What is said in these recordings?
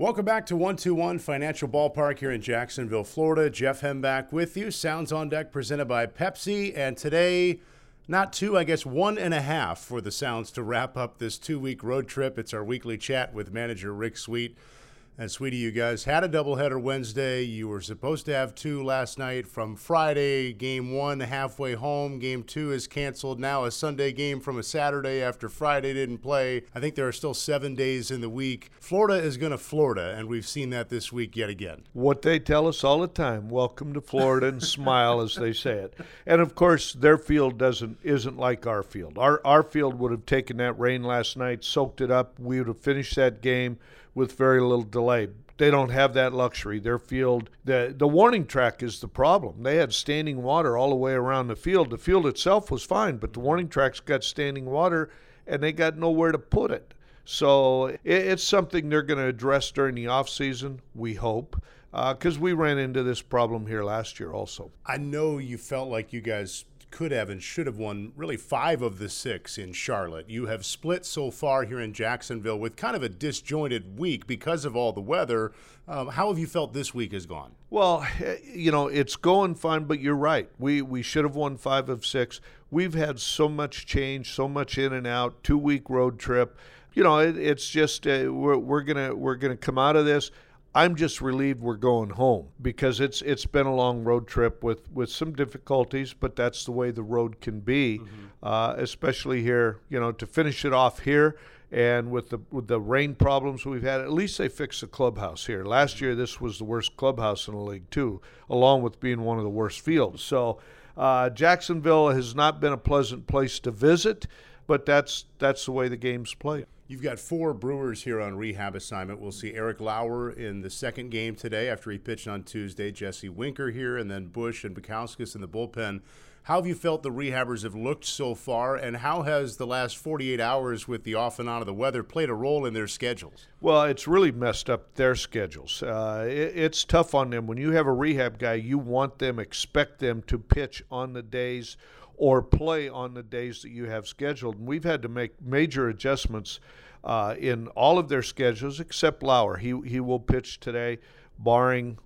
Welcome back to 121 Financial Ballpark here in Jacksonville, Florida. Jeff Hem back with you. Sounds on Deck presented by Pepsi. And today, not two, I guess one and a half for the Sounds to wrap up this two week road trip. It's our weekly chat with manager Rick Sweet. And sweetie, you guys had a doubleheader Wednesday. You were supposed to have two last night from Friday. Game one halfway home. Game two is canceled. Now a Sunday game from a Saturday after Friday didn't play. I think there are still seven days in the week. Florida is going to Florida, and we've seen that this week yet again. What they tell us all the time: "Welcome to Florida," and smile as they say it. And of course, their field doesn't isn't like our field. Our our field would have taken that rain last night, soaked it up. We would have finished that game with very little delay. They don't have that luxury. Their field, the the warning track is the problem. They had standing water all the way around the field. The field itself was fine, but the warning track's got standing water, and they got nowhere to put it. So it, it's something they're going to address during the off season. We hope because uh, we ran into this problem here last year also. I know you felt like you guys could have and should have won really five of the six in Charlotte. You have split so far here in Jacksonville with kind of a disjointed week because of all the weather. Um, how have you felt this week has gone? Well, eh, you know, it's going fine, but you're right. We we should have won five of six. We've had so much change, so much in and out. Two week road trip. You know, it, it's just uh, we're, we're gonna we're gonna come out of this I'm just relieved we're going home because it's it's been a long road trip with with some difficulties, but that's the way the road can be, mm-hmm. uh, especially here. You know, to finish it off here and with the with the rain problems we've had, at least they fixed the clubhouse here. Last mm-hmm. year, this was the worst clubhouse in the league too, along with being one of the worst fields. So. Uh, Jacksonville has not been a pleasant place to visit, but that's that's the way the game's played. You've got four Brewers here on rehab assignment. We'll see Eric Lauer in the second game today after he pitched on Tuesday. Jesse Winker here, and then Bush and Bukauskas in the bullpen. How have you felt the rehabbers have looked so far, and how has the last 48 hours with the off and on of the weather played a role in their schedules? Well, it's really messed up their schedules. Uh, it, it's tough on them. When you have a rehab guy, you want them, expect them to pitch on the days or play on the days that you have scheduled. And we've had to make major adjustments uh, in all of their schedules except Lauer. He he will pitch today, barring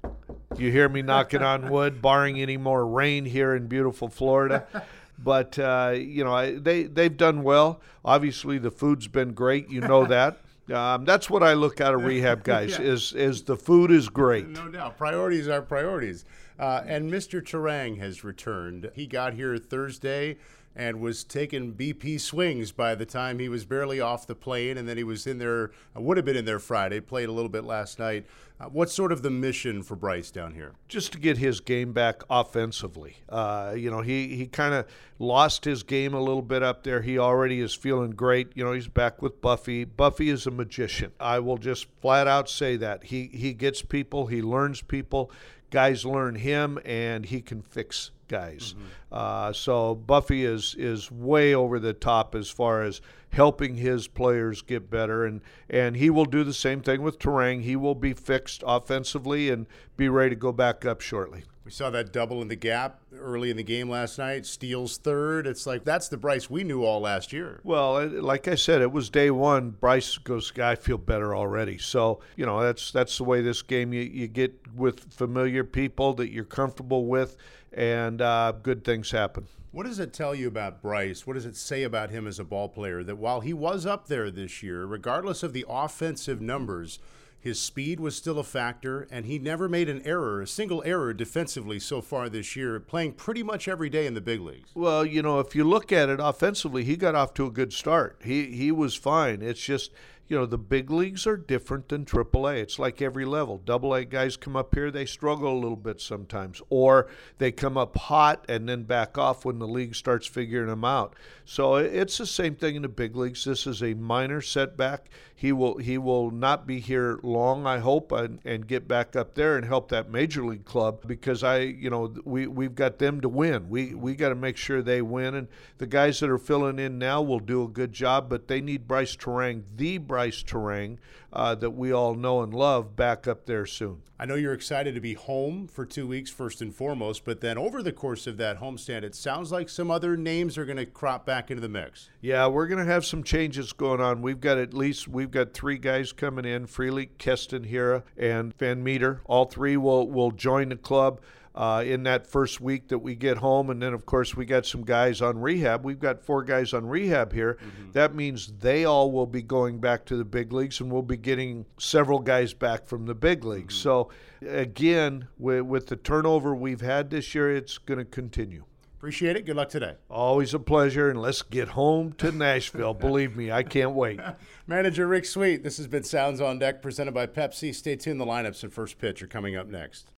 you hear me knocking on wood, barring any more rain here in beautiful Florida. But uh, you know I, they they've done well. Obviously, the food's been great. You know that. Um, that's what I look at of rehab guys yeah. is is the food is great. No doubt, priorities are priorities. Uh, and Mr. Turang has returned. He got here Thursday and was taking BP swings by the time he was barely off the plane, and then he was in there, uh, would have been in there Friday, played a little bit last night. Uh, what's sort of the mission for Brice down here? Just to get his game back offensively. Uh, you know, he, he kind of lost his game a little bit up there. He already is feeling great. You know, he's back with Buffy. Buffy is a magician. I will just flat out say that. He, he gets people, he learns people. Guys learn him, and he can fix guys. Mm-hmm. Uh, so Buffy is is way over the top as far as helping his players get better, and and he will do the same thing with Turang. He will be fixed offensively and be ready to go back up shortly. We saw that double in the gap early in the game last night. Steals third. It's like that's the Brice we knew all last year. Well, like I said, it was day one. Brice goes, I feel better already. So you know that's that's the way this game you, you get with familiar people that you're comfortable with, and uh, good things happen. What does it tell you about Brice? What does it say about him as a ball player that while he was up there this year, regardless of the offensive numbers? His speed was still a factor, and he never made an error, a single error defensively so far this year, playing pretty much every day in the big leagues. Well, you know, if you look at it offensively, he got off to a good start. He he was fine. It's just you know, the big leagues are different than AAA. It's like every level. Double A guys come up here, they struggle a little bit sometimes, or they come up hot and then back off when the league starts figuring them out. So it's the same thing in the big leagues. This is a minor setback. He will he will not be here long, I hope, and, and get back up there and help that major league club because I, you know, we we've got them to win. We we got to make sure they win, and the guys that are filling in now will do a good job, but they need Brice Turang, the Brice Turang uh, that we all know and love back up there soon. I know you're excited to be home for two weeks, first and foremost, but then over the course of that homestand, it sounds like some other names are going to crop back into the mix. Yeah, we're going to have some changes going on. We've got at least we've got three guys coming in: Frelick, Keston, Hiura, and VanMeter. All three will will join the club uh, in that first week that we get home. And then, of course, we got some guys on rehab. We've got four guys on rehab here. Mm-hmm. That means they all will be going back to the big leagues, and we'll be getting several guys back from the big leagues. Mm-hmm. So, again, with, with the turnover we've had this year, it's going to continue. Appreciate it. Good luck today. Always a pleasure, and let's get home to Nashville. Believe me, I can't wait. Manager Rick Sweet, this has been Sounds on Deck presented by Pepsi. Stay tuned. The lineups and first pitch are coming up next.